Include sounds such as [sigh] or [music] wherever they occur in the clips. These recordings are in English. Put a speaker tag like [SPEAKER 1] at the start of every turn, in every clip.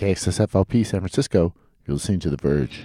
[SPEAKER 1] KXSFLP San Francisco. You're listening to The Verge.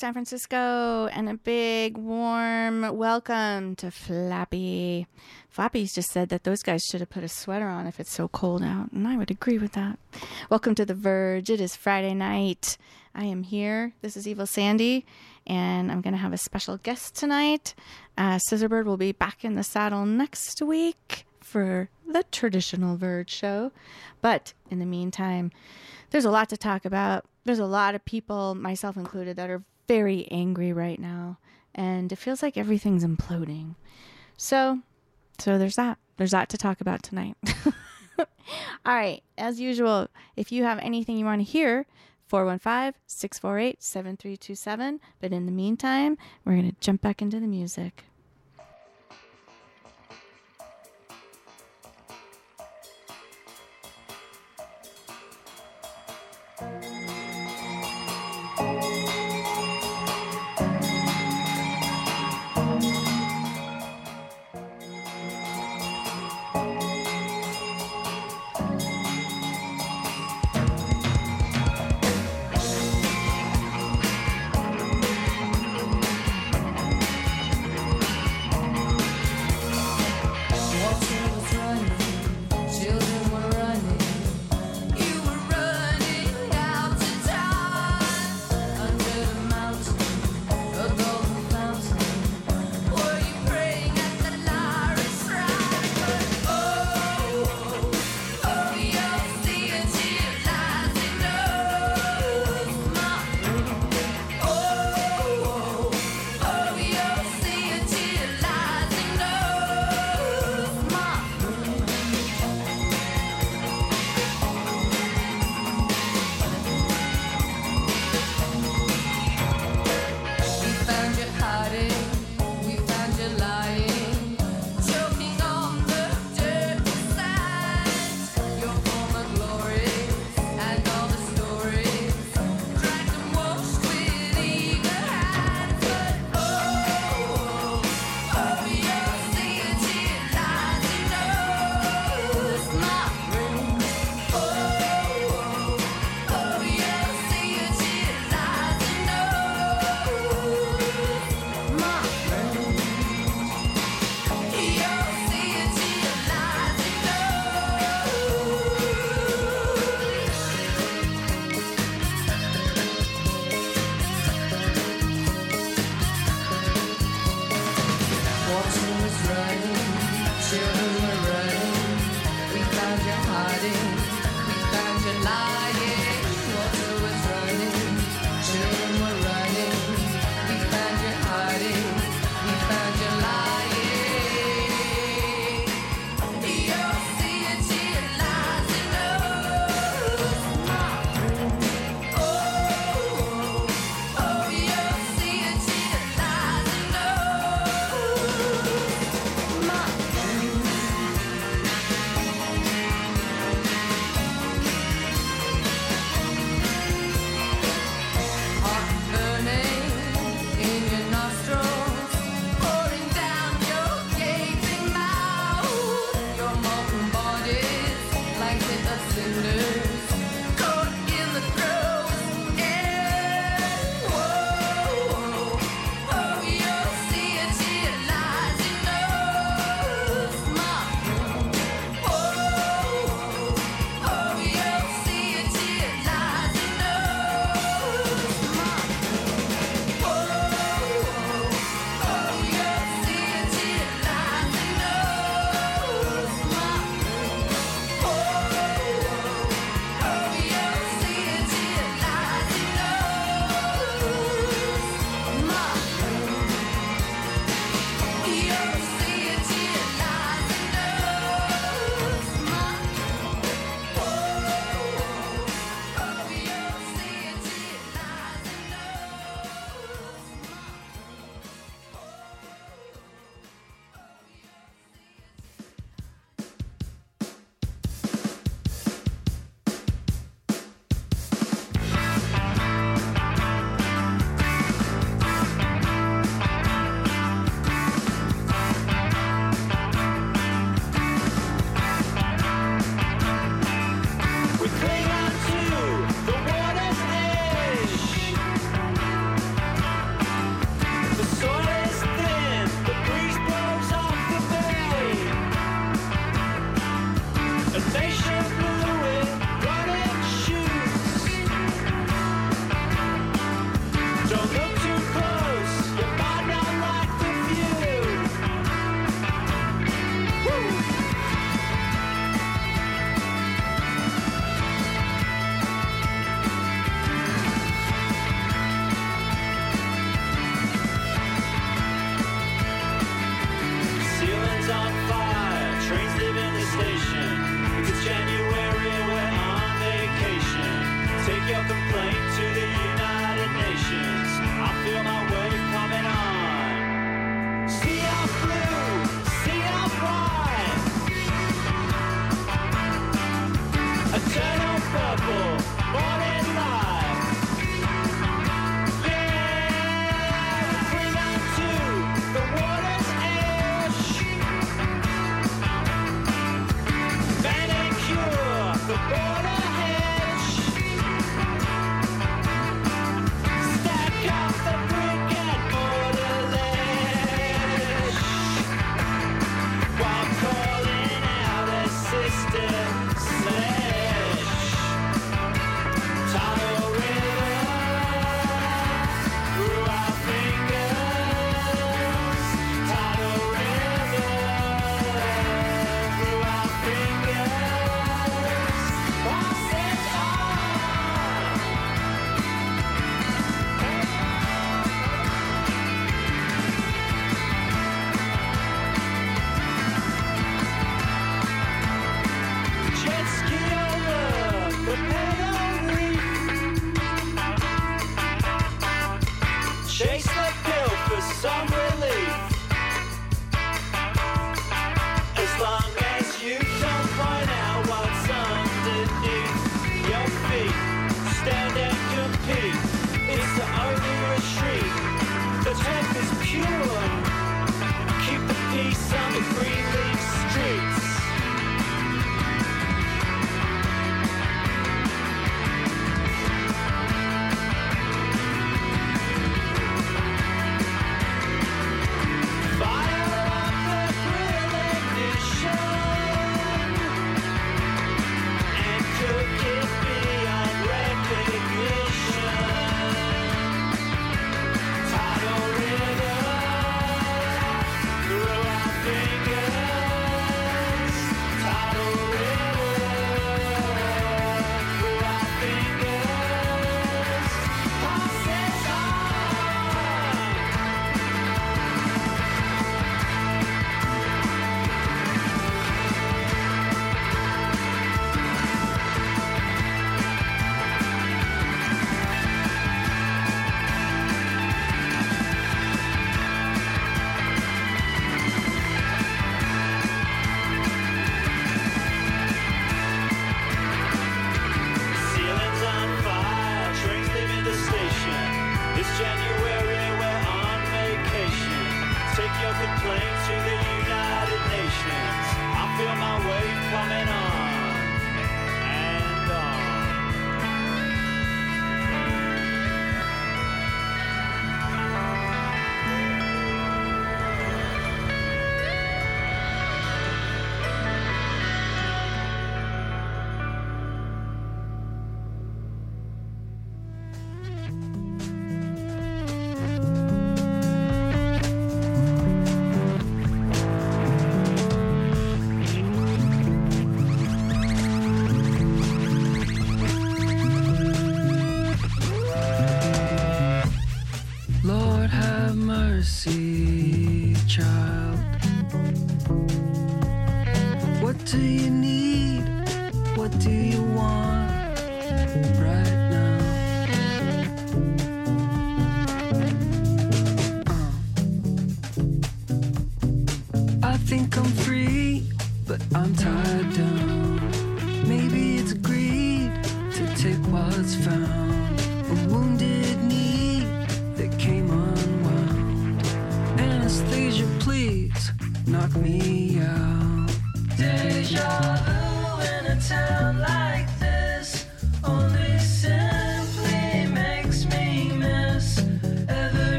[SPEAKER 2] San Francisco, and a big warm welcome to Flappy. Flappy's just said that those guys should have put a sweater on if it's so cold out, and I would agree with that. Welcome to The Verge. It is Friday night. I am here. This is Evil Sandy, and I'm going to have a special guest tonight. Uh, Scissorbird will be back in the saddle next week for the traditional Verge show. But in the meantime, there's a lot to talk about. There's a lot of people, myself included, that are very angry right now, and it feels like everything's imploding. So, so there's that. There's that to talk about tonight. [laughs] All right, as usual, if you have anything you want to hear, 415 648 7327. But in the meantime, we're going to jump back into the music.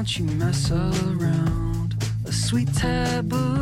[SPEAKER 3] Don't you
[SPEAKER 4] mess around. A sweet taboo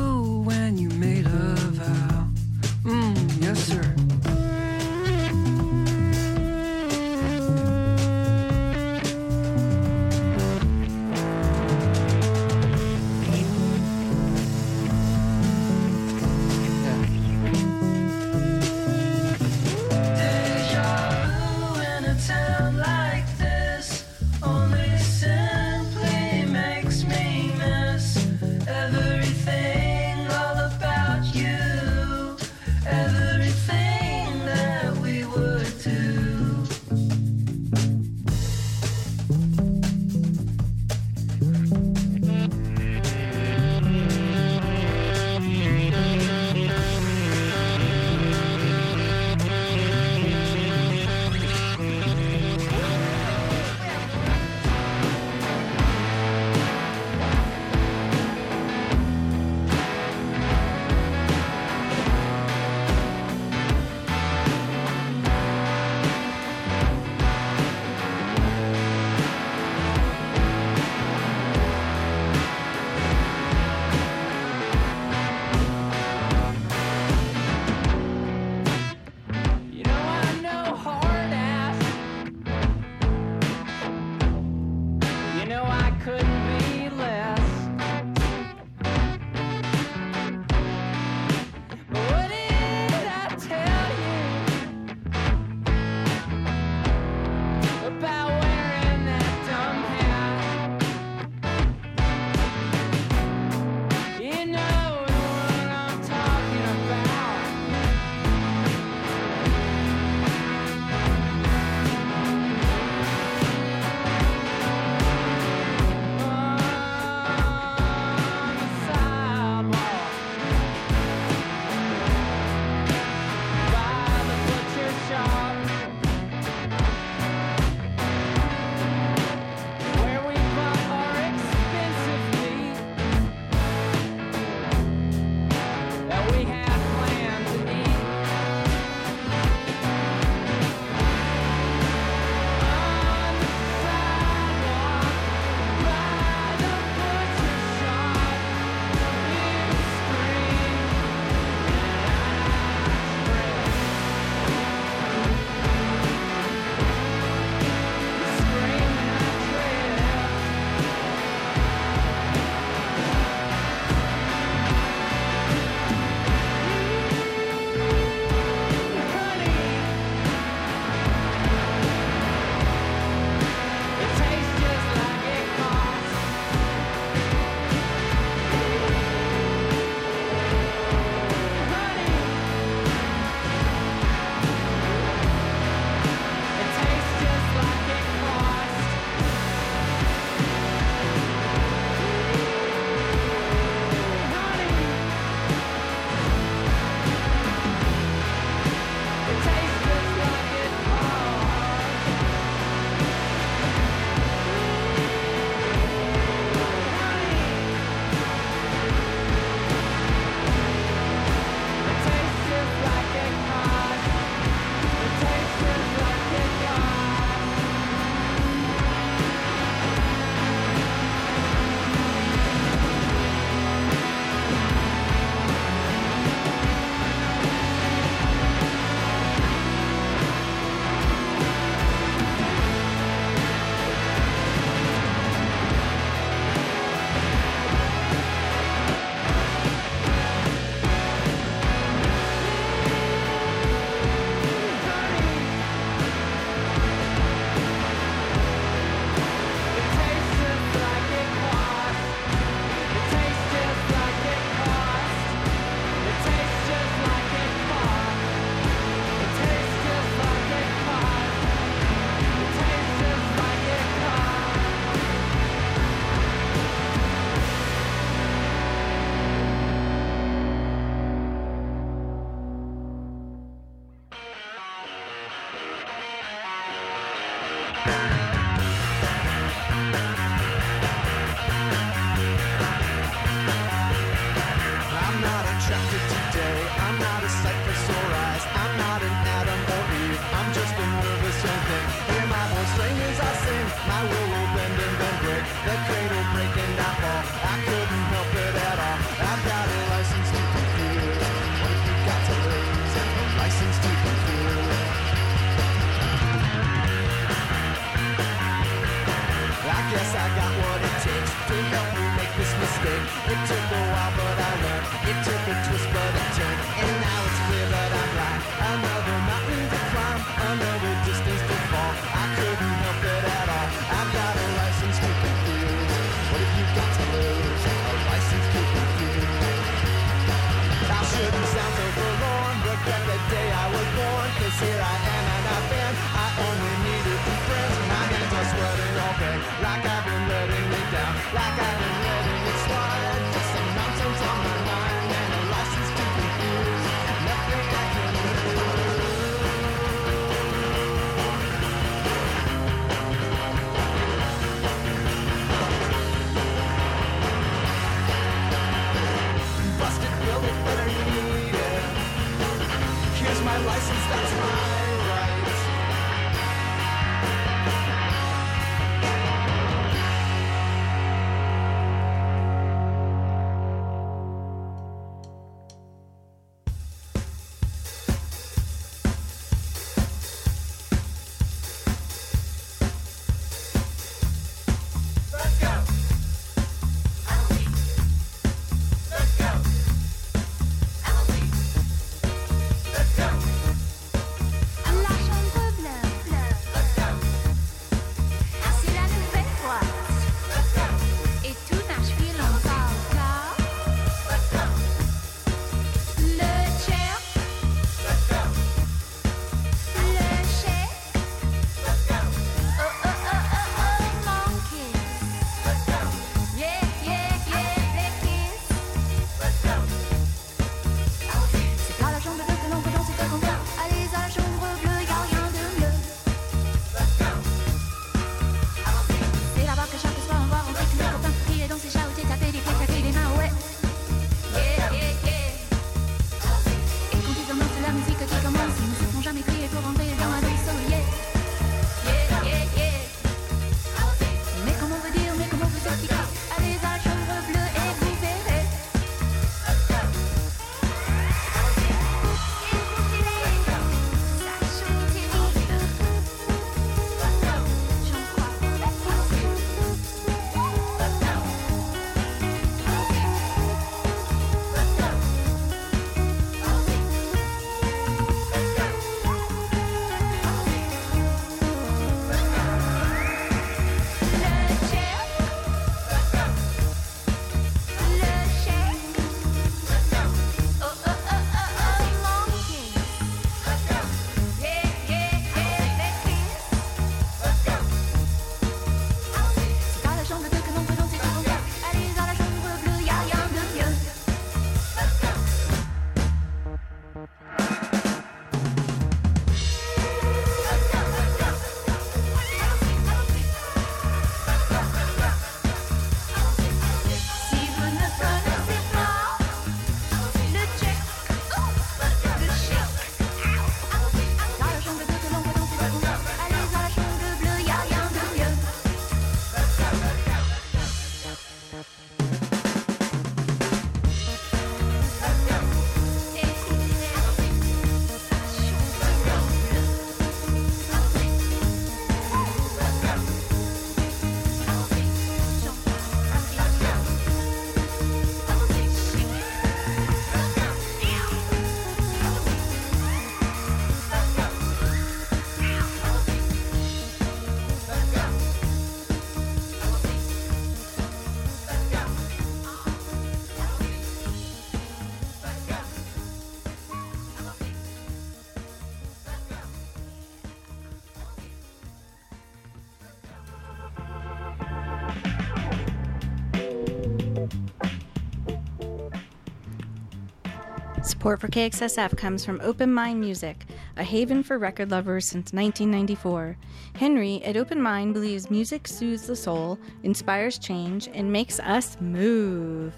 [SPEAKER 2] Support for KXSF comes from Open Mind Music, a haven for record lovers since 1994. Henry at Open Mind believes music soothes the soul, inspires change, and makes us move.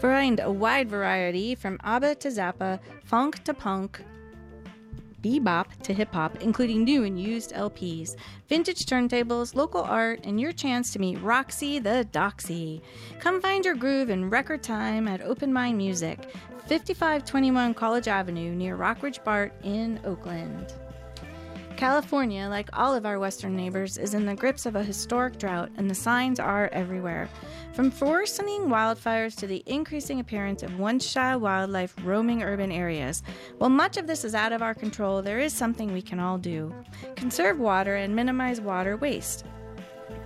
[SPEAKER 2] Find a wide variety from ABBA to Zappa, funk to punk, bebop to hip hop, including new and used LPs, vintage turntables, local art, and your chance to meet Roxy the Doxy. Come find your groove in record time at Open Mind Music, 5521 College Avenue near Rockridge BART in Oakland. California, like all of our western neighbors, is in the grips of a historic drought, and the signs are everywhere. From worsening wildfires to the increasing appearance of once shy wildlife roaming urban areas. While much of this is out of our control, there is something we can all do conserve water and minimize water waste.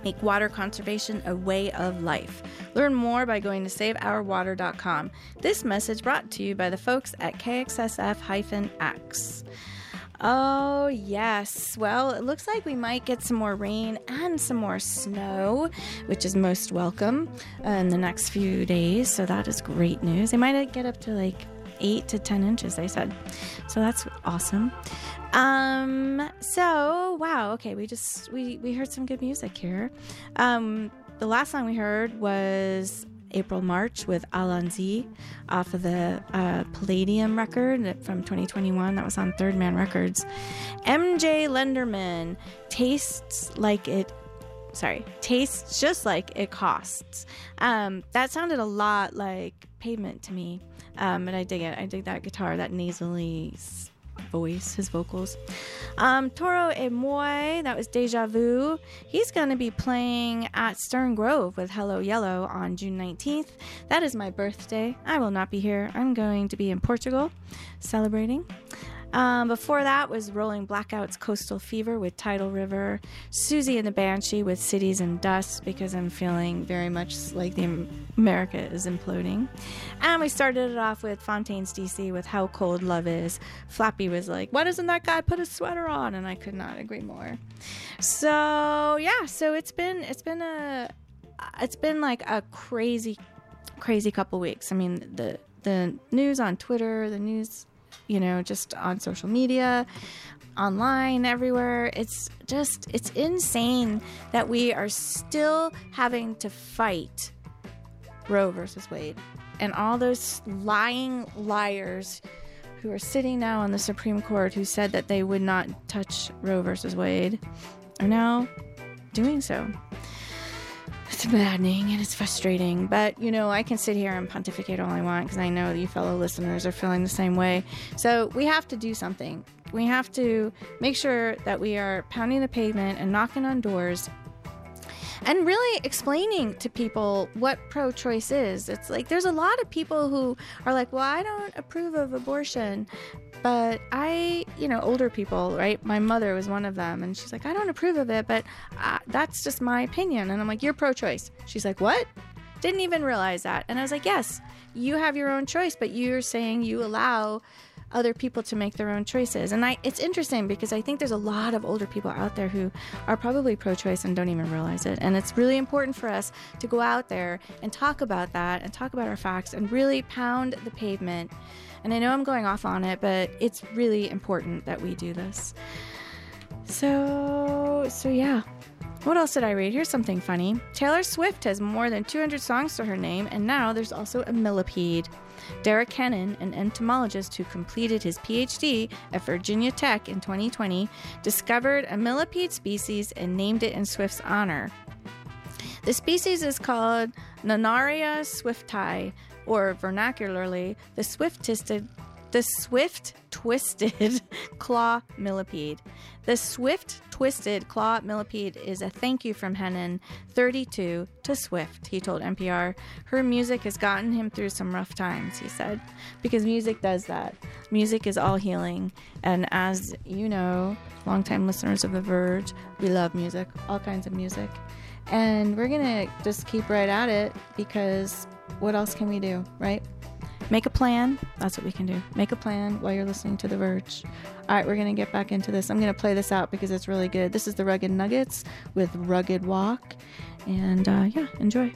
[SPEAKER 2] Make water conservation a way of life. Learn more by going to saveourwater.com. This message brought to you by the folks at KXSF-X. Oh, yes. Well, it looks like we might get some more rain and some more snow, which is most welcome uh, in the next few days. So that is great news. They might get up to like 8 to 10 inches, they said. So that's awesome. Um, so wow, okay, we just we we heard some good music here. Um, the last song we heard was April March with Alanzi off of the uh, Palladium record from 2021 that was on Third Man Records. MJ Lenderman tastes like it sorry, tastes just like it costs. Um, that sounded a lot like pavement to me. Um, and I dig it. I dig that guitar, that nasally voice, his vocals. Um, Toro y Moi, that was Deja Vu. He's going to be playing at Stern Grove with Hello Yellow on June 19th. That is my birthday. I will not be here. I'm going to be in Portugal celebrating. Um, before that was Rolling Blackouts Coastal Fever with Tidal River, Siouxsie and the Banshee with Cities and Dust because I'm feeling very much like the America is imploding. And we started it off with Fontaines DC with How Cold Love Is. Flappy was like, Why doesn't that guy put a sweater on? And I could not agree more. So yeah, so it's been it's been a it's been like a crazy crazy couple weeks. I mean the the news on Twitter, the news you know, just on social media, online, everywhere. It's just, it's insane that we are still having to fight Roe versus Wade. And all those lying liars who are sitting now on the Supreme Court who said that they would not touch Roe versus Wade are now doing so it's maddening and it's frustrating. But, you know, I can sit here and pontificate all I want because I know you fellow listeners are feeling the same way. So we have to do something. We have to make sure that we are pounding the pavement and knocking on doors and really explaining to people what pro choice is. It's like there's a lot of people who are like, well, I don't approve of abortion. But I, you know, older people, right? My mother was one of them, and she's like, I don't approve of it, but uh, that's just my opinion. And I'm like, you're pro choice. She's like, what? Didn't even realize that. And I was like, yes, you have your own choice, but you're saying you allow other people to make their own choices. And I it's interesting because I think there's a lot of older people out there who are probably pro-choice and don't even realize it. And it's really important for us to go out there and talk about that and talk about our facts and really pound the pavement. And I know I'm going off on it, but it's really important that we do this. So, so yeah. What else did I read? Here's something funny. Taylor Swift has more than 200 songs to her name, and now there's also a millipede. Derek Hennen, an entomologist who completed his PhD at Virginia Tech in 2020, discovered a millipede species and named it in Swift's honor. The species is called Nannaria swifti, or vernacularly, the swift-tisted the swift twisted [laughs] claw millipede. The swift twisted claw millipede is a thank you from Hennen, 32, to Swift, he told NPR. Her music has gotten him through some rough times, he said, because music does that. Music is all healing. And as you know, longtime listeners of The Verge, we love music, all kinds of music. And we're going to just keep right at it because what else can we do, right? Make a plan. That's what we can do. Make a plan while you're listening to The Verge. All right, we're going to get back into this. I'm going to play this out because it's really good. This is the Rugged Nuggets with Rugged Walk. And uh, yeah, enjoy.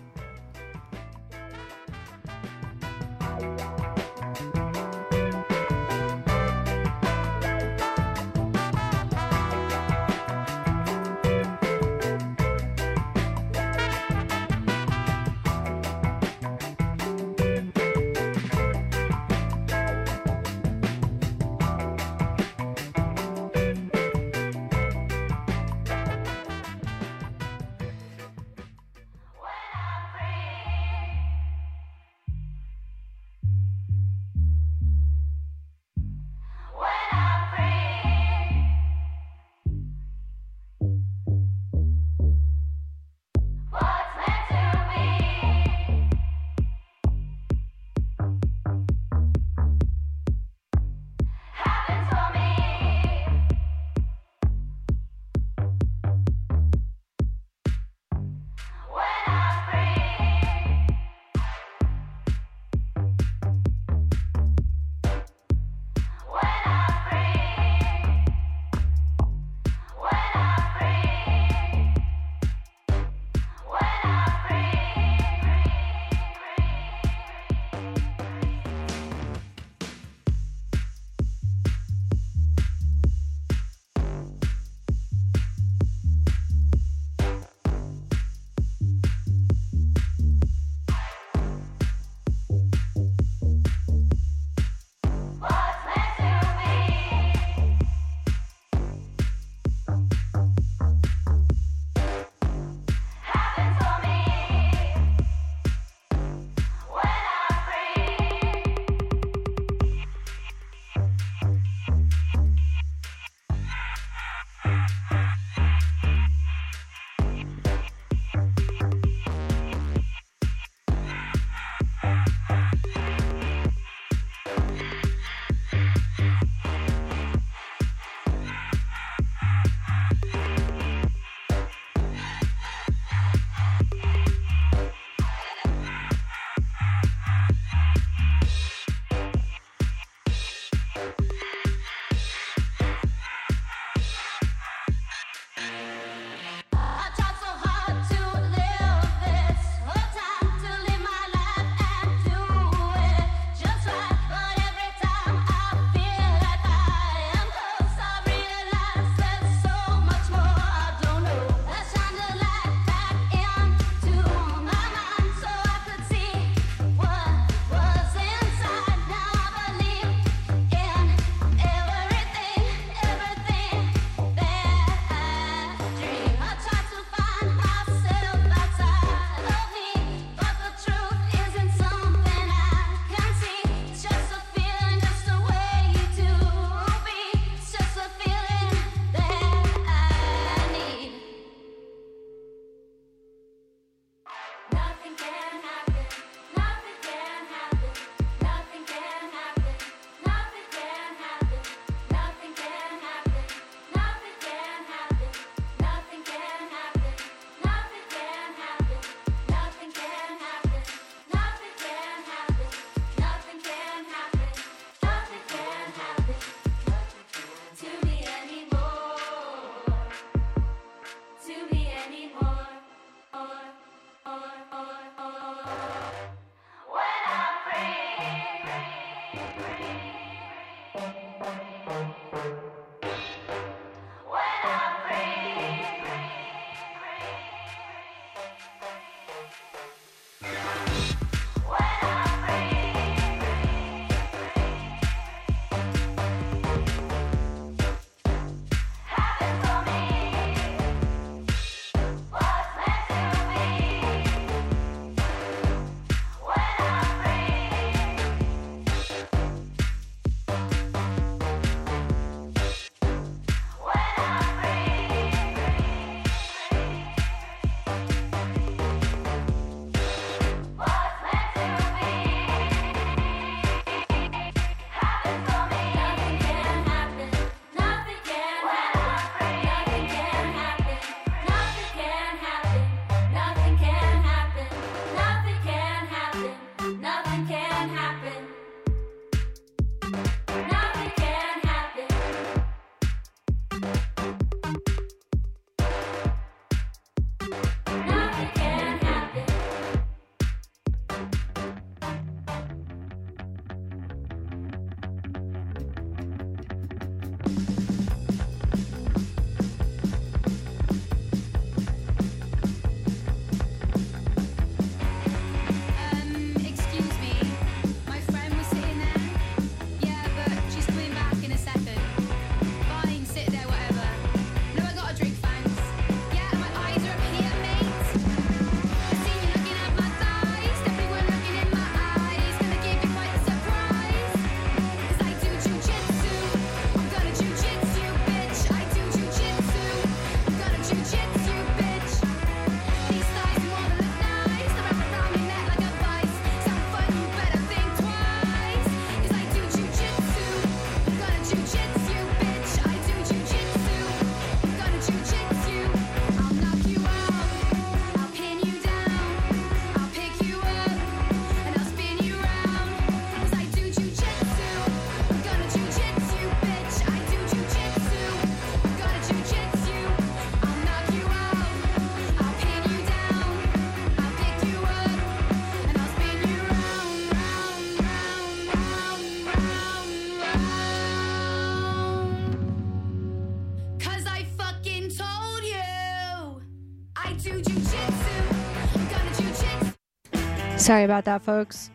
[SPEAKER 5] Sorry about that, folks.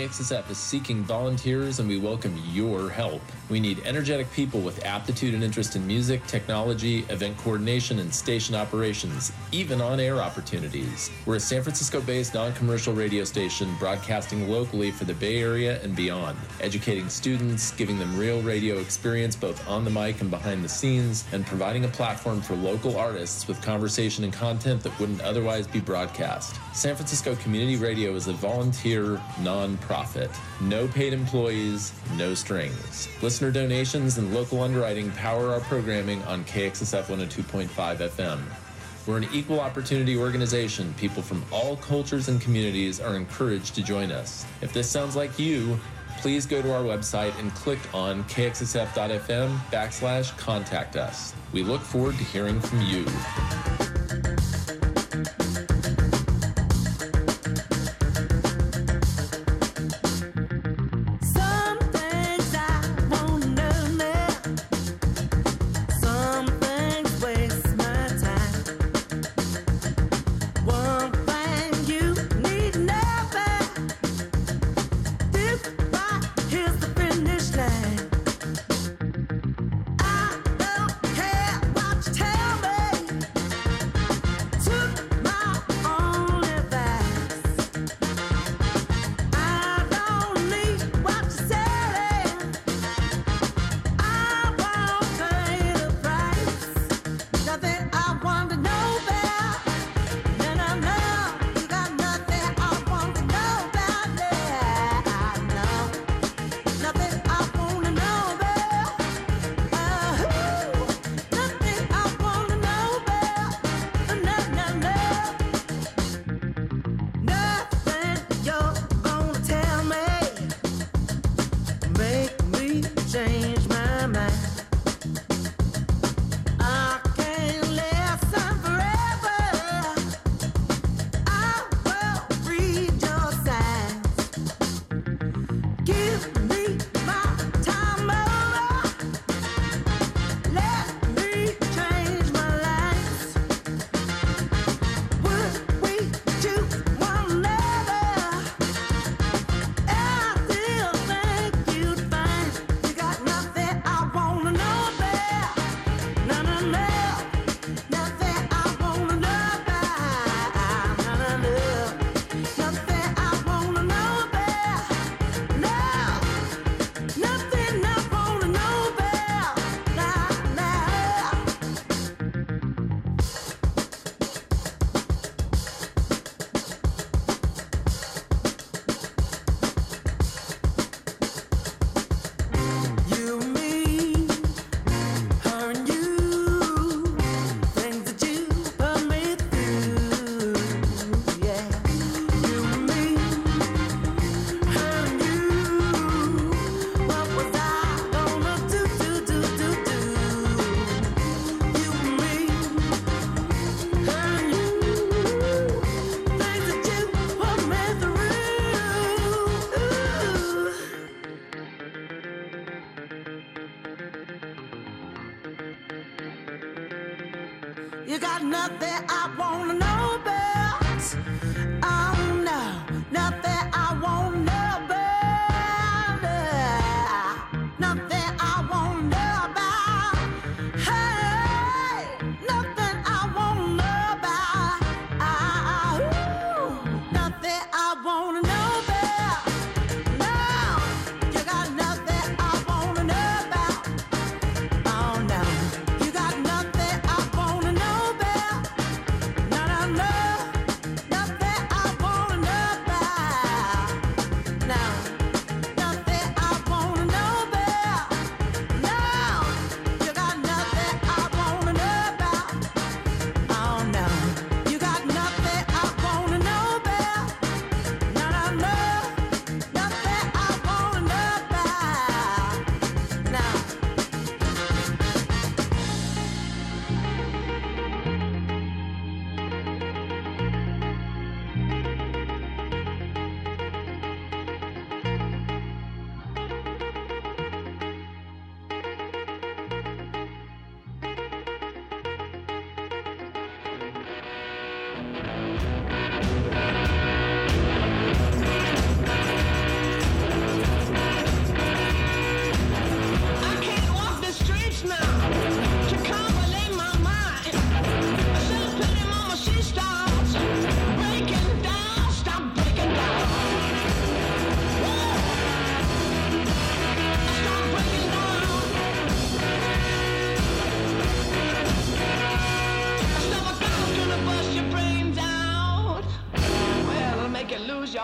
[SPEAKER 6] KXSF is seeking volunteers and we welcome your help. We need energetic people with aptitude and interest in music, technology, event coordination, and station operations, even on air opportunities. We're a San Francisco based non commercial radio station broadcasting locally for the Bay Area and beyond, educating students, giving them real radio experience both on the mic and behind the scenes, and providing a platform for local artists with conversation and content that wouldn't otherwise be broadcast. San Francisco Community Radio is a volunteer nonprofit. No paid employees, no strings. Listener donations and local underwriting power our programming on KXSF 102.5 FM. We're an equal opportunity organization. People from all cultures and communities are encouraged to join us. If this sounds like you, please go to our website and click on kxsf.fm backslash contact us. We look forward to hearing from you.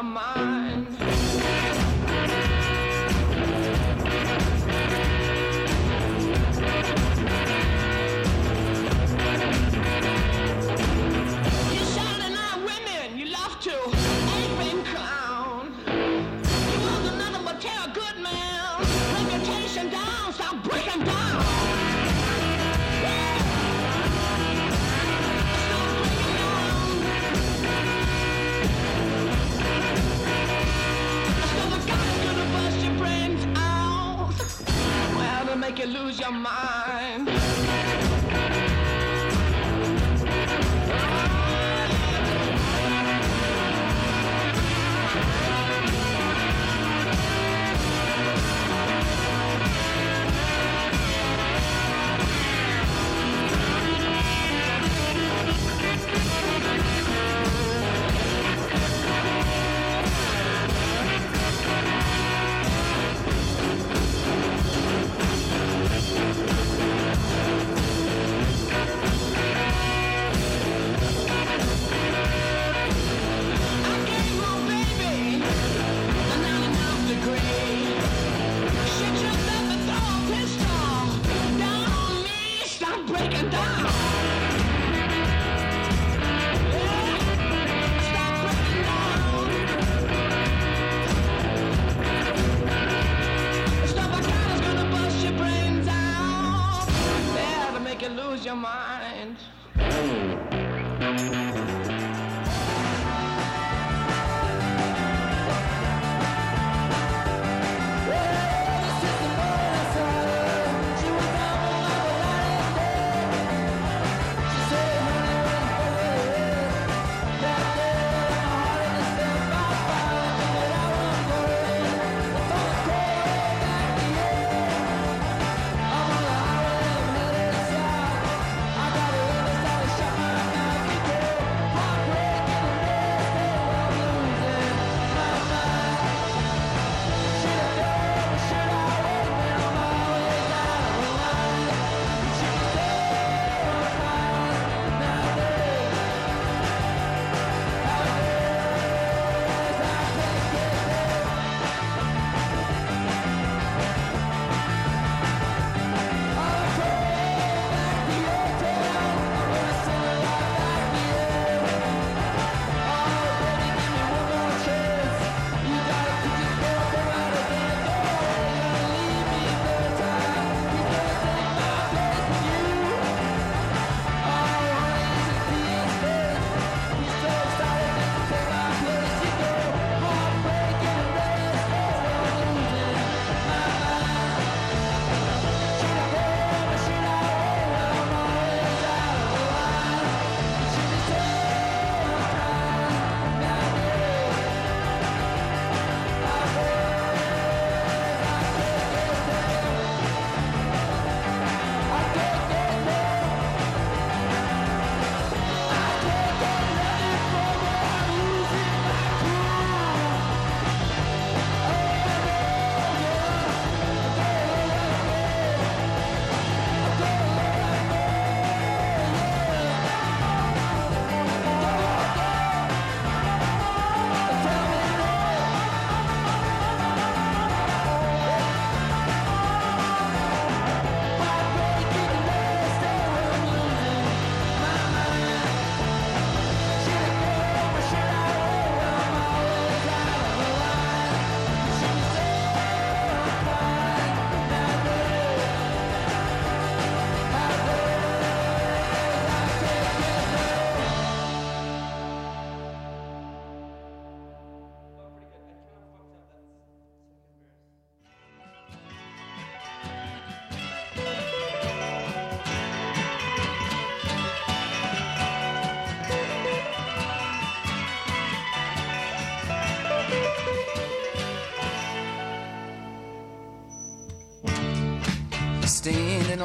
[SPEAKER 7] your.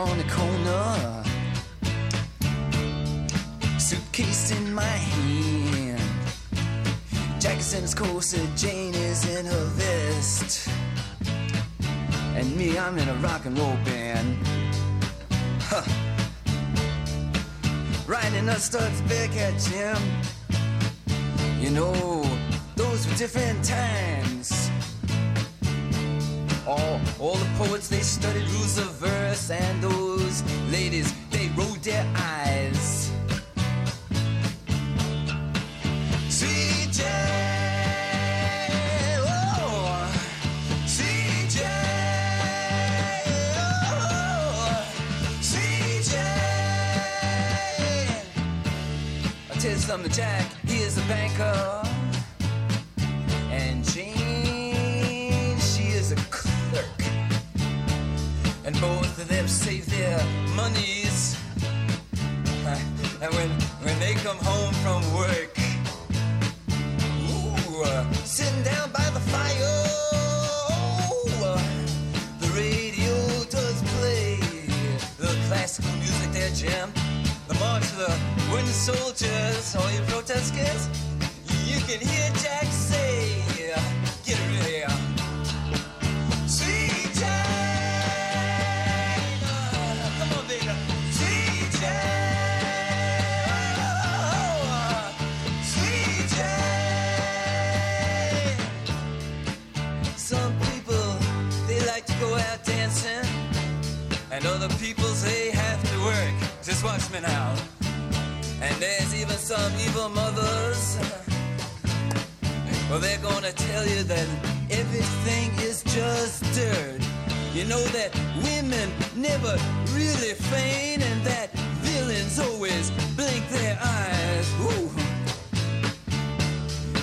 [SPEAKER 8] on
[SPEAKER 1] the corner. Suitcase in my hand. Jackson's corset, Jane is in her vest. And me, I'm in a rock and roll band. Huh. Riding a Studs at Jim You know, those were different times. I'll tell Jack, he is a banker. And Jane, she is a clerk. And both of them save their monies. And when, when they come home from work, ooh, uh, sitting down by the fire, uh, the radio does play the classical music there, Jim. The wooden soldiers, all you protesters, you can hear Jack say, get rid of here. CJ, come on, baby. CJ, CJ. Some people, they like to go out dancing, and other people, they have to work. Just watch me now. Some evil mothers. Well, they're gonna tell you that everything is just dirt. You know that women never really feign and that villains always blink their eyes. Ooh.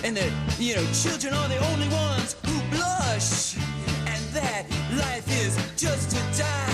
[SPEAKER 1] And that, you know, children are the only ones who blush. And that life is just to die.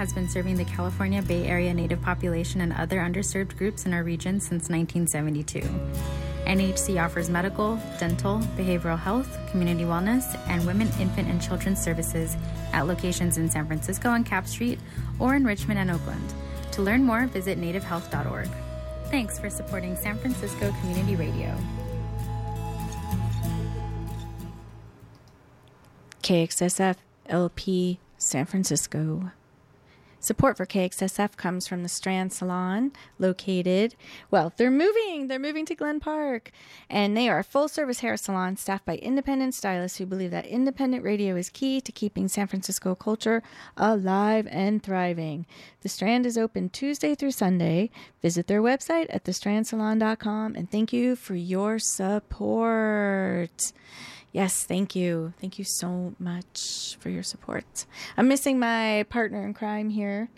[SPEAKER 9] Has been serving the California Bay Area Native population and other underserved groups in our region since 1972. NHC offers medical, dental, behavioral health, community wellness, and women, infant, and children's services at locations in San Francisco on Cap Street or in Richmond and Oakland. To learn more, visit nativehealth.org. Thanks for supporting San Francisco Community Radio.
[SPEAKER 2] KXSF LP San Francisco. Support for KXSF comes from the Strand Salon, located, well, they're moving. They're moving to Glen Park. And they are a full service hair salon staffed by independent stylists who believe that independent radio is key to keeping San Francisco culture alive and thriving. The Strand is open Tuesday through Sunday. Visit their website at thestrandsalon.com and thank you for your support. Yes, thank you. Thank you so much for your support. I'm missing my partner in crime here,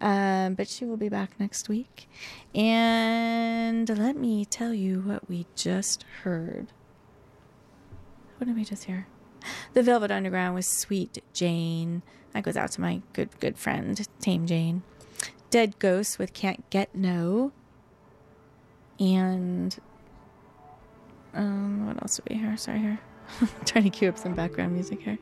[SPEAKER 2] um, but she will be back next week. And let me tell you what we just heard. What did we just hear? The Velvet Underground with Sweet Jane. That goes out to my good, good friend, Tame Jane. Dead Ghosts with Can't Get No. And um, what else do we hear? Sorry, here. [laughs] trying to cue up some background music here.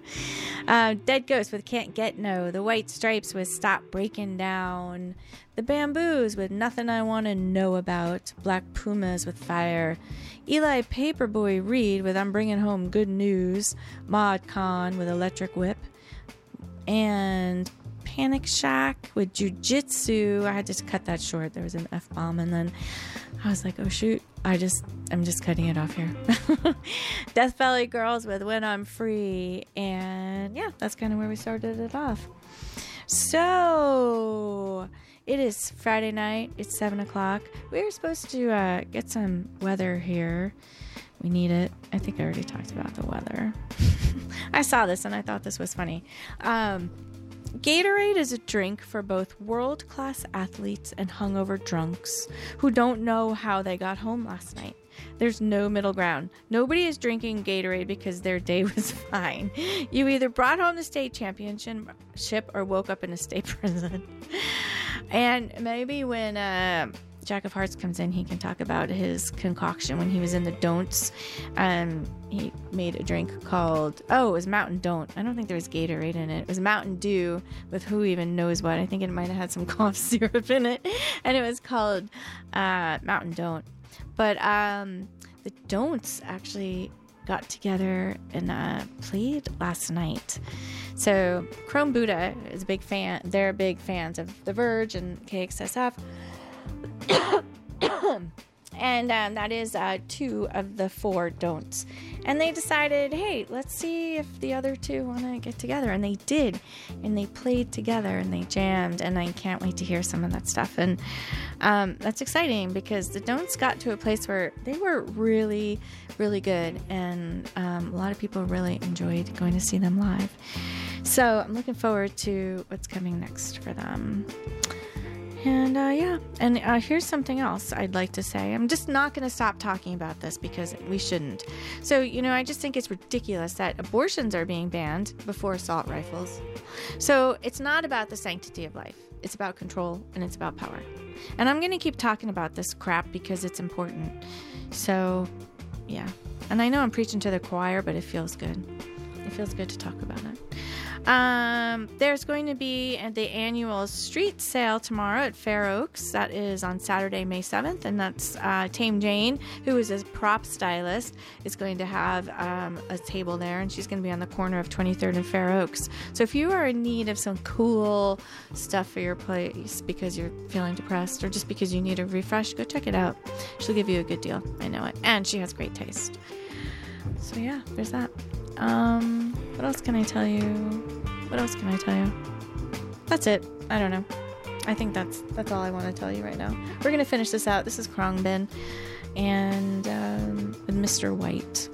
[SPEAKER 2] Uh, Dead Ghost with Can't Get No. The White Stripes with Stop Breaking Down. The Bamboos with Nothing I Want to Know About. Black Pumas with Fire. Eli Paperboy Reed with I'm Bringing Home Good News. Mod Khan with Electric Whip. And Panic Shack with Jujitsu. I had to cut that short. There was an F bomb, and then I was like, oh shoot. I just, I'm just cutting it off here. [laughs] Death Valley Girls with When I'm Free. And yeah, that's kind of where we started it off. So it is Friday night. It's seven o'clock. We were supposed to uh, get some weather here. We need it. I think I already talked about the weather. [laughs] I saw this and I thought this was funny. Um, Gatorade is a drink for both world class athletes and hungover drunks who don't know how they got home last night. There's no middle ground. Nobody is drinking Gatorade because their day [laughs] was fine. You either brought home the state championship or woke up in a state [laughs] prison. And maybe when uh, Jack of Hearts comes in, he can talk about his concoction when he was in the Don'ts. Um, he made a drink called oh, it was Mountain Don't. I don't think there was Gatorade in it. It was Mountain Dew with who even knows what. I think it might have had some [laughs] cough syrup in it, and it was called uh, Mountain Don't. But um, the Don'ts actually got together and uh, played last night. So Chrome Buddha is a big fan. They're big fans of The Verge and KXSF. [coughs] and um, that is uh, two of the four don'ts. And they decided, hey, let's see if the other two want to get together. And they did. And they played together and they jammed. And I can't wait to hear some of that stuff. And um, that's exciting because the don'ts got to a place where they were really, really good. And um, a lot of people really enjoyed going to see them live. So I'm looking forward to what's coming next for them. And uh, yeah, and uh, here's something else I'd like to say. I'm just not going to stop talking about this because we shouldn't. So, you know, I just think it's ridiculous that abortions are being banned before assault rifles. So, it's not about the sanctity of life, it's about control and it's about power. And I'm going to keep talking about this crap because it's important. So, yeah. And I know I'm preaching to the choir, but it feels good. It feels good to talk about it. Um, there's going to be the annual street sale tomorrow at Fair Oaks. That is on Saturday, May 7th, and that's uh, Tame Jane, who is a prop stylist, is going to have um, a table there, and she's going to be on the corner of 23rd and Fair Oaks. So if you are in need of some cool stuff for your place because you're feeling depressed or just because you need a refresh, go check it out. She'll give you a good deal. I know it, and she has great taste. So yeah, there's that. Um, what else can I tell you? What else can I tell you? That's it. I don't know. I think that's that's all I want to tell you right now. We're gonna finish this out. This is Khruangbin and um, with Mr. White.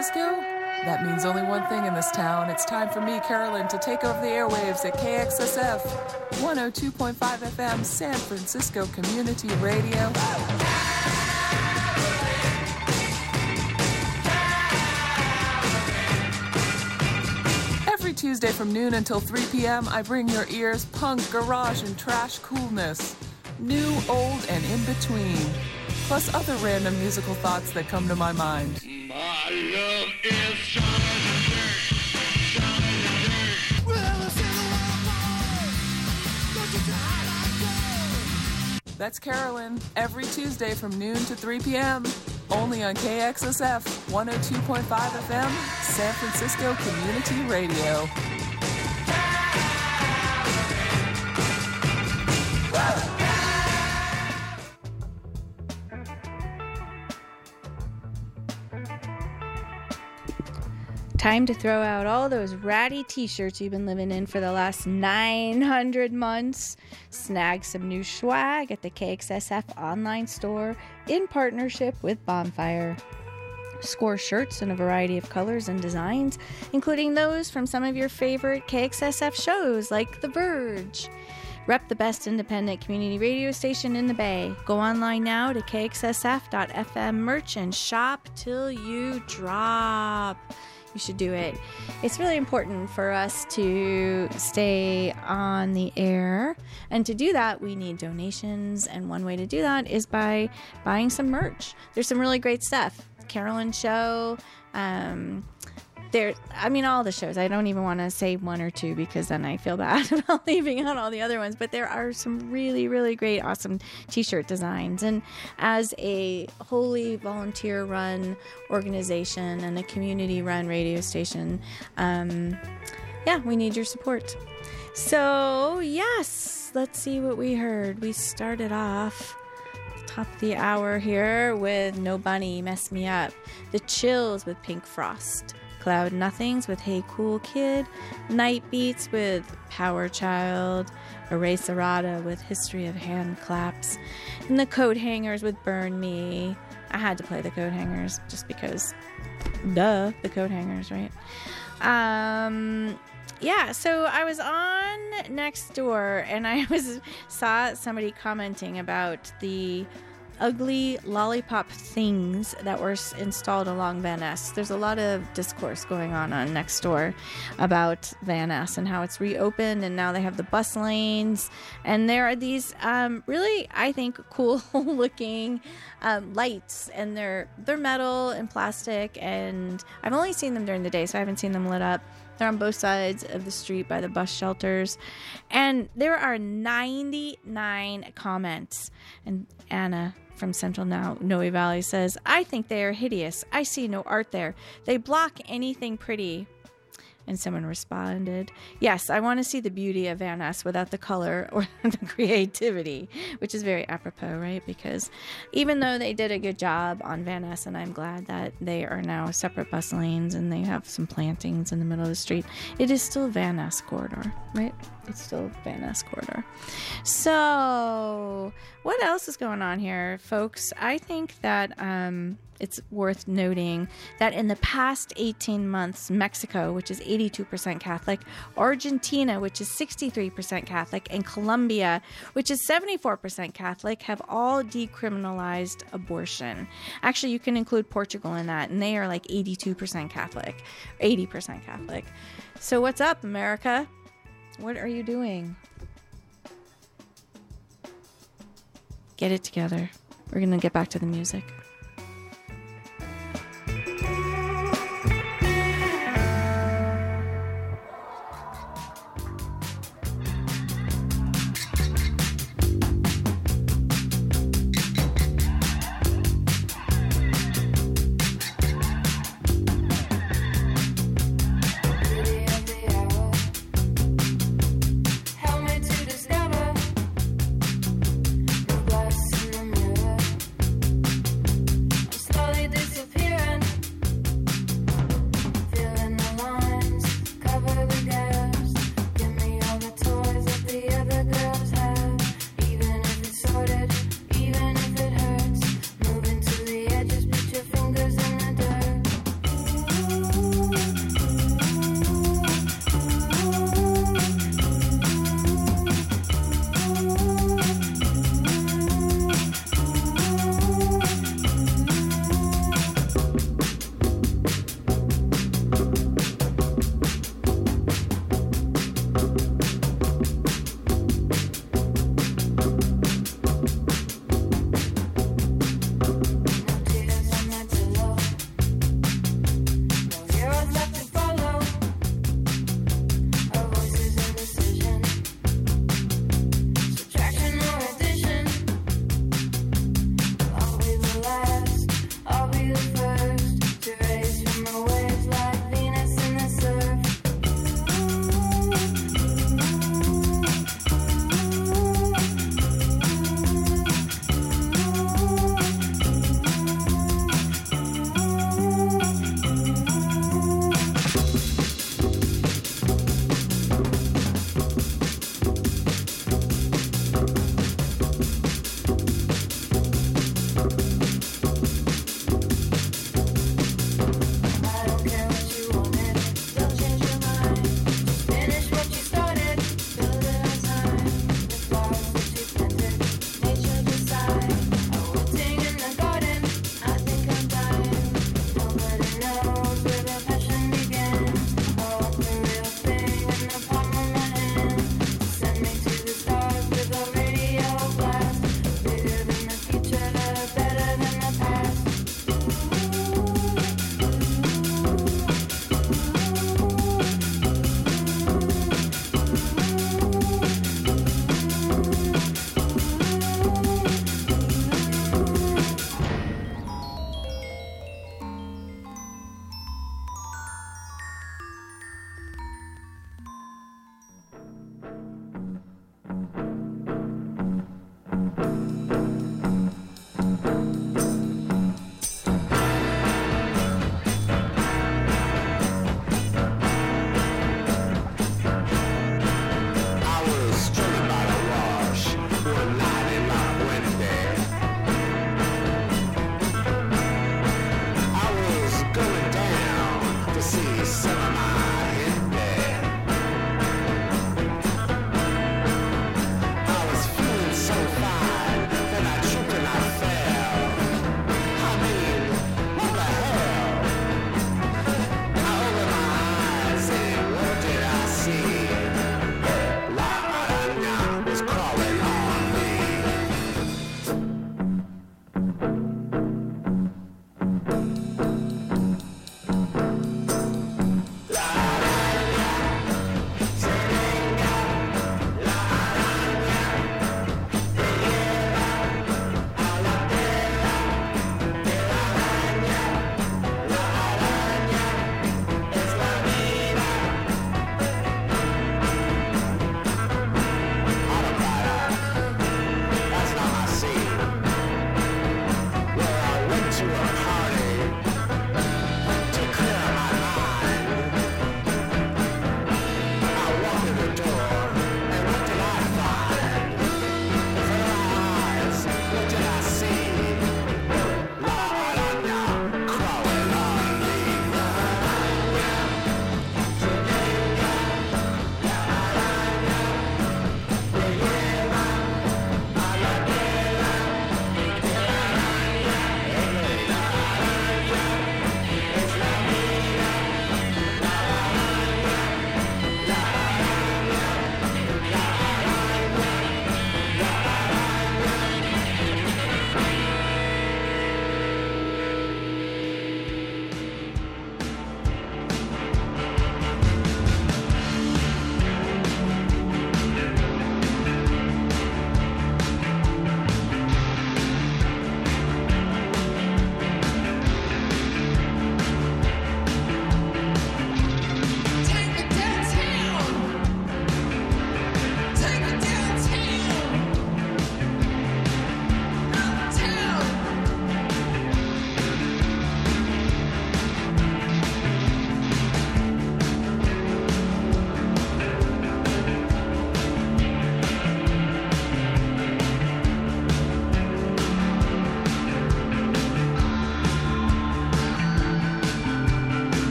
[SPEAKER 10] Francisco? That means only one thing in this town. It's time for me, Carolyn, to take over the airwaves at KXSF 102.5 FM San Francisco Community Radio. Every Tuesday from noon until 3 p.m., I bring your ears punk, garage, and trash coolness. New, old, and in between. Plus other random musical thoughts that come to my mind. That's Carolyn, every Tuesday from noon to 3 p.m. Only on KXSF 102.5 FM, San Francisco Community Radio.
[SPEAKER 2] Time to throw out all those ratty t shirts you've been living in for the last 900 months. Snag some new swag at the KXSF online store in partnership with Bonfire. Score shirts in a variety of colors and designs, including those from some of your favorite KXSF shows like The Verge. Rep the best independent community radio station in the Bay. Go online now to kxsf.fm merch and shop till you drop. You should do it. It's really important for us to stay on the air. And to do that, we need donations. And one way to do that is by buying some merch. There's some really great stuff. Carolyn Show. Um, there, I mean, all the shows. I don't even want to say one or two because then I feel bad [laughs] about leaving out all the other ones. But there are some really, really great, awesome t shirt designs. And as a wholly volunteer run organization and a community run radio station, um, yeah, we need your support. So, yes, let's see what we heard. We started off top of the hour here with Nobunny, Mess Me Up. The Chills with Pink Frost. Cloud Nothings with Hey Cool Kid. Night Beats with Power Child. Eraserata with History of Hand Claps. And the Coat Hangers with Burn Me. I had to play the Coat Hangers just because, duh, the Coat Hangers, right? Um, yeah, so I was on Nextdoor and I [laughs] was saw somebody commenting about the ugly lollipop things that were installed along Van Ness. There's a lot of discourse going on on Nextdoor about Van Ness and how it's reopened and now they have the bus lanes and there are these um, really I think [laughs] cool looking um, lights and they're they're metal and plastic and I've only seen them during the day so I haven't seen them lit up. They're on both sides of the street by the bus shelters. And there are 99 comments. And Anna from Central now Noe Valley says, I think they are hideous. I see no art there. They block anything pretty. And someone responded, Yes, I want to see the beauty of Van Ness without the color or [laughs] the creativity, which is very apropos, right? Because even though they did a good job on Van Ness, and I'm glad that they are now separate bus lanes and they have some plantings in the middle of the street, it is still Van Ness corridor, right? It's still Van Ness corridor. So, what else is going on here, folks? I think that um, it's worth noting that in the past 18 months, Mexico, which is 82% Catholic, Argentina, which is 63% Catholic, and Colombia, which is 74% Catholic, have all decriminalized abortion. Actually, you can include Portugal in that, and they are like 82% Catholic, 80% Catholic. So, what's up, America? What are you doing? Get it together. We're going to get back to the music.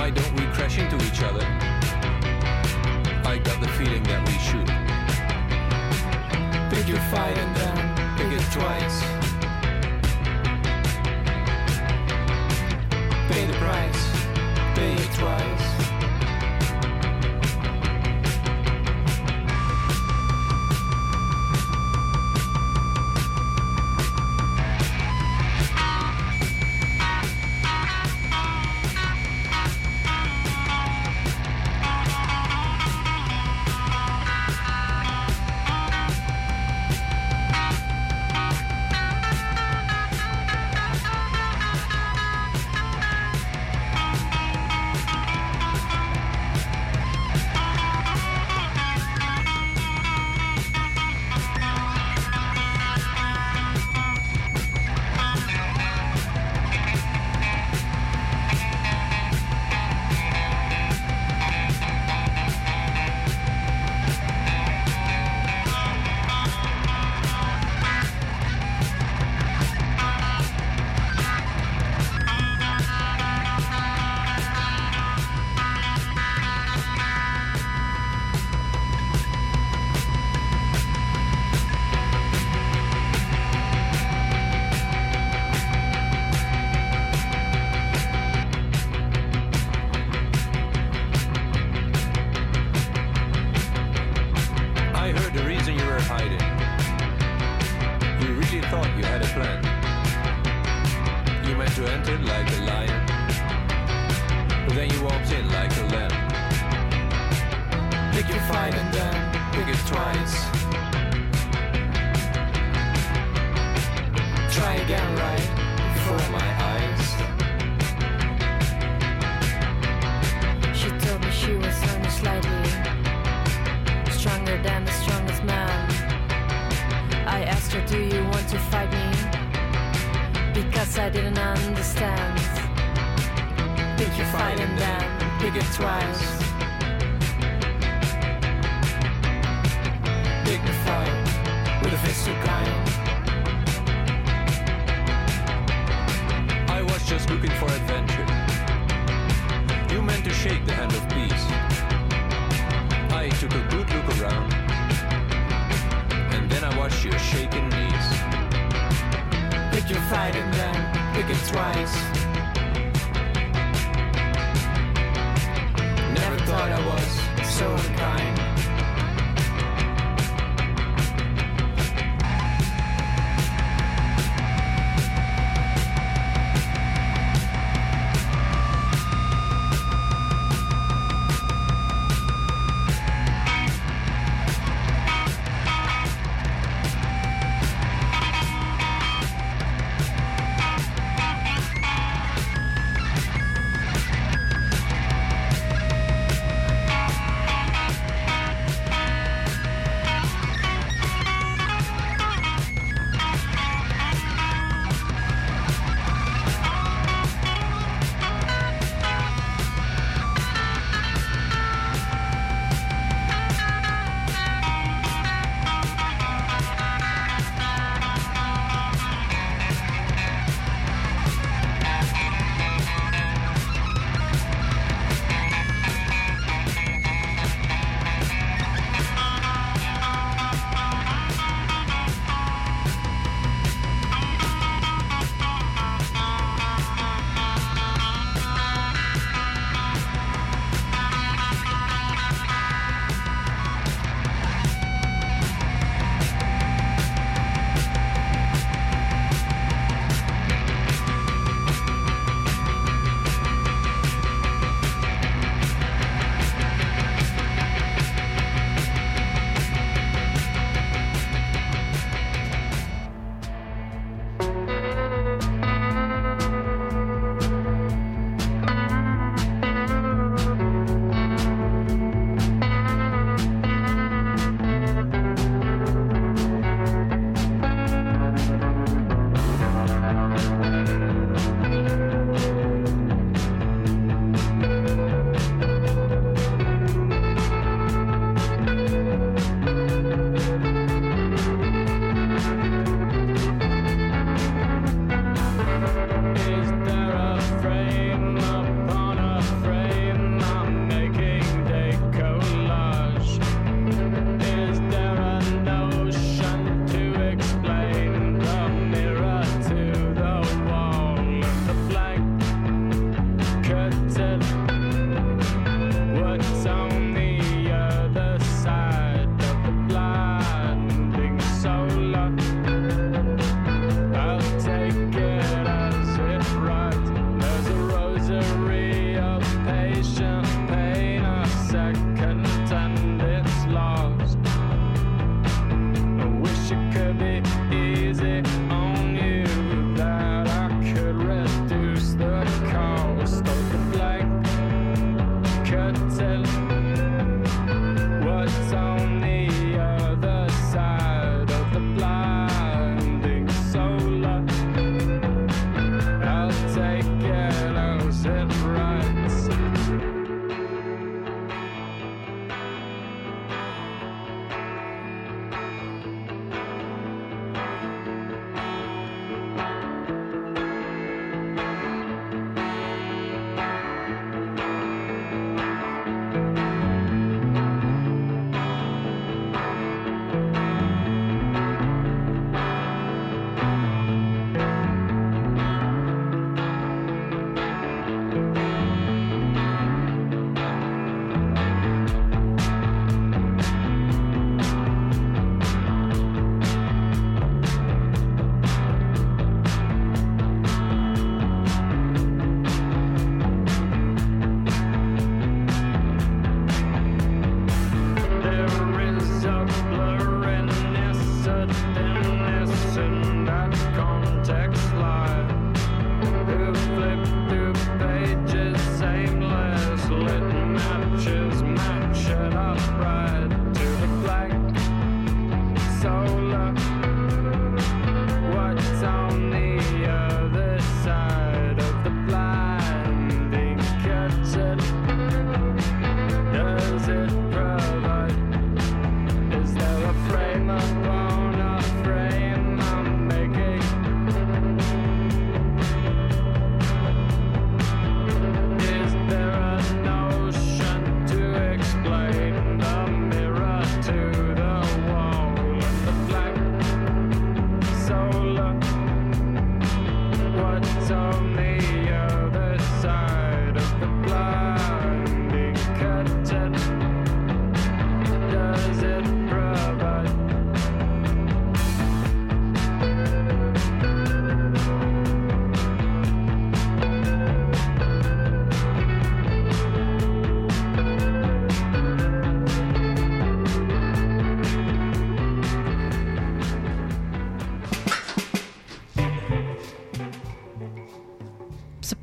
[SPEAKER 11] Why don't we crash into each other? I got the feeling that we should.
[SPEAKER 12] Pick your fight and then pick it twice. Pay the price, pay it twice.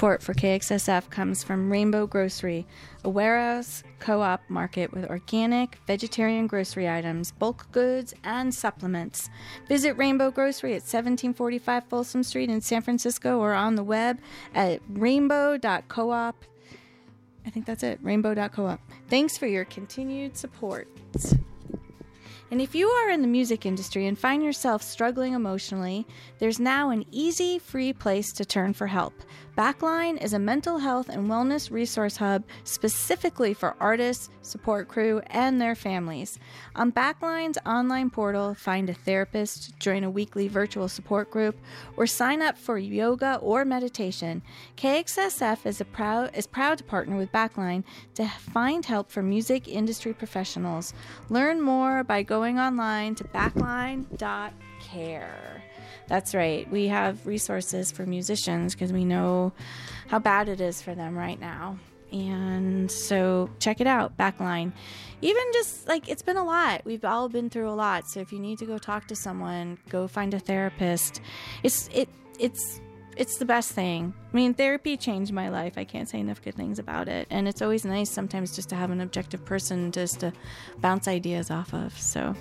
[SPEAKER 2] Support for KXSF comes from Rainbow Grocery, a warehouse co op market with organic, vegetarian grocery items, bulk goods, and supplements. Visit Rainbow Grocery at 1745 Folsom Street in San Francisco or on the web at rainbow.coop. I think that's it, rainbow.coop. Thanks for your continued support. And if you are in the music industry and find yourself struggling emotionally, there's now an easy, free place to turn for help. Backline is a mental health and wellness resource hub specifically for artists, support crew, and their families. On Backline's online portal, find a therapist, join a weekly virtual support group, or sign up for yoga or meditation. KXSF is, proud, is proud to partner with Backline to find help for music industry professionals. Learn more by going online to backline.care. That's right. We have resources for musicians because we know how bad it is for them right now. And so check it out, Backline. Even just like it's been a lot. We've all been through a lot. So if you need to go talk to someone, go find a therapist. It's it it's it's the best thing. I mean, therapy changed my life. I can't say enough good things about it. And it's always nice sometimes just to have an objective person just to bounce ideas off of. So,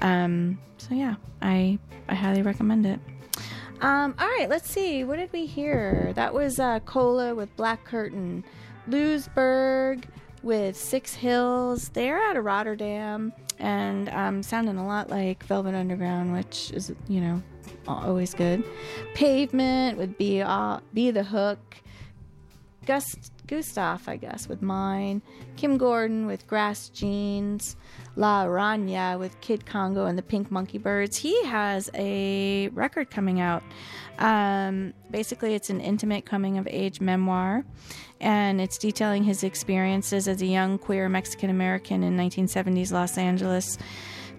[SPEAKER 2] um, so yeah, I I highly recommend it. Um, all right, let's see. What did we hear? That was uh, Cola with Black Curtain, Lewsberg with Six Hills. They're out of Rotterdam and um, sounding a lot like Velvet Underground, which is you know always good. Pavement with Be uh, Be the Hook. Gust Gustaf, I guess, with Mine. Kim Gordon with Grass Jeans. La Aranya with Kid Congo and the Pink Monkey Birds. He has a record coming out. Um, basically, it's an intimate coming of age memoir, and it's detailing his experiences as a young queer Mexican American in 1970s Los Angeles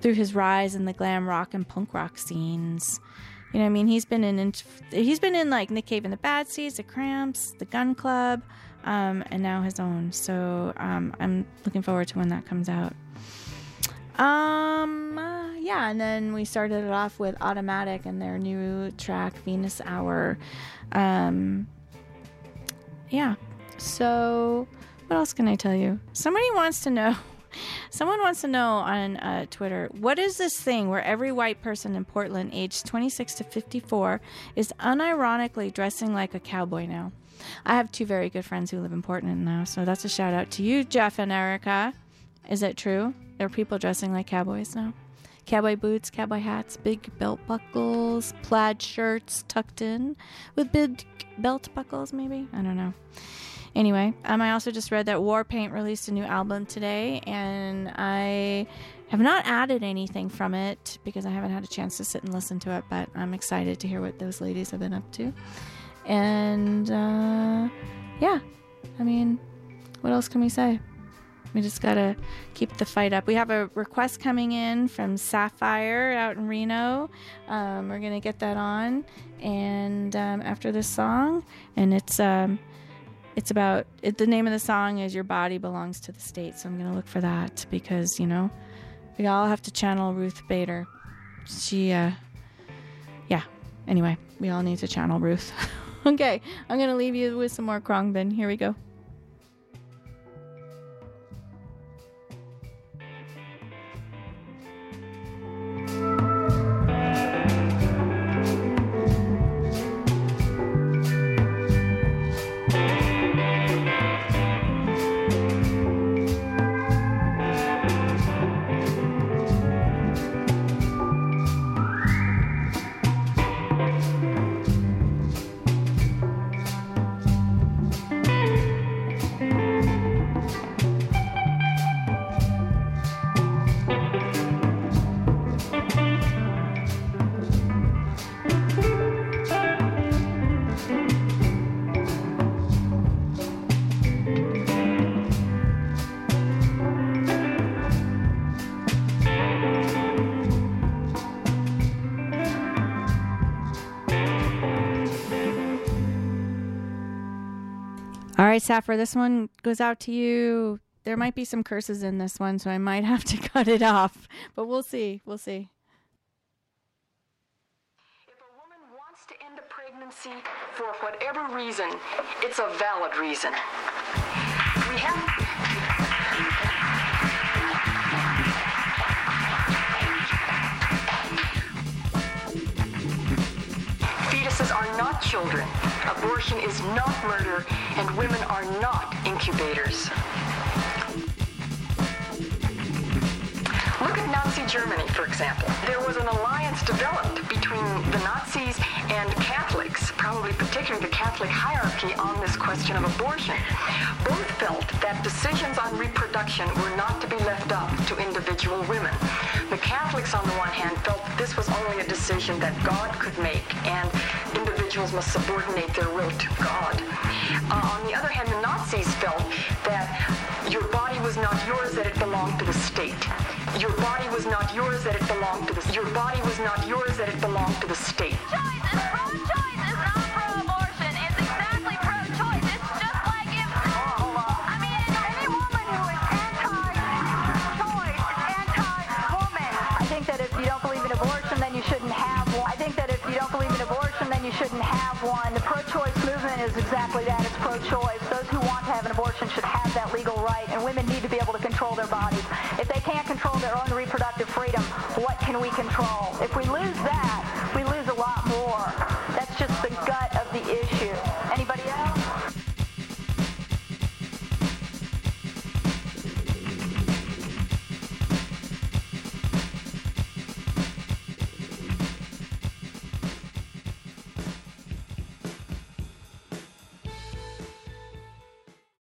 [SPEAKER 2] through his rise in the glam rock and punk rock scenes. You know, I mean, he's been in he's been in like Nick Cave and the Bad Seeds, the Cramps, the Gun Club, um, and now his own. So um, I'm looking forward to when that comes out. Um, uh, yeah, and then we started it off with Automatic and their new track Venus Hour. Um, yeah. So, what else can I tell you? Somebody wants to know. [laughs] Someone wants to know on uh, Twitter what is this thing where every white person in Portland, aged 26 to 54, is unironically dressing like a cowboy now? I have two very good friends who live in Portland now, so that's a shout out to you, Jeff and Erica. Is it true? There are people dressing like cowboys now. Cowboy boots, cowboy hats, big belt buckles, plaid shirts tucked in with big belt buckles, maybe? I don't know. Anyway, um, I also just read that Warpaint released a new album today, and I have not added anything from it because I haven't had a chance to sit and listen to it, but I'm excited to hear what those ladies have been up to. And uh, yeah, I mean, what else can we say? We just gotta keep the fight up. We have a request coming in from Sapphire out in Reno. Um, we're gonna get that on, and um, after this song, and it's um, it's about it, the name of the song is "Your Body Belongs to the State." So I'm gonna look for that because you know we all have to channel Ruth Bader. She, uh, yeah. Anyway, we all need to channel Ruth. [laughs] okay, I'm gonna leave you with some more Khruangbin. Here we go. Saffir, this one goes out to you. There might be some curses in this one, so I might have to [laughs] cut it off, but we'll see. We'll see.
[SPEAKER 13] If a woman wants to end a pregnancy for whatever reason, it's a valid reason. We have. Fetuses are not children. Abortion is not murder, and women are not incubators. Look at Nazi Germany, for example. There was an alliance developed between the Nazis and Catholics, probably particularly the Catholic hierarchy, on this question of abortion. Both felt that decisions on reproduction were not to be left up to individual women. The Catholics, on the one hand, felt that this was only a decision that God could make, and individuals must subordinate their will to God. Uh, on the other hand, the Nazis felt that your body was not yours, that it belonged to the state. Your body was not yours, that it belonged to the your body was not yours, that it belonged to the state.
[SPEAKER 14] I one. The pro-choice movement is exactly that. It's pro-choice. Those who want to have an abortion should have that legal right, and women need to be able to control their bodies. If they can't control their own reproductive freedom, what can we control? If we lose that,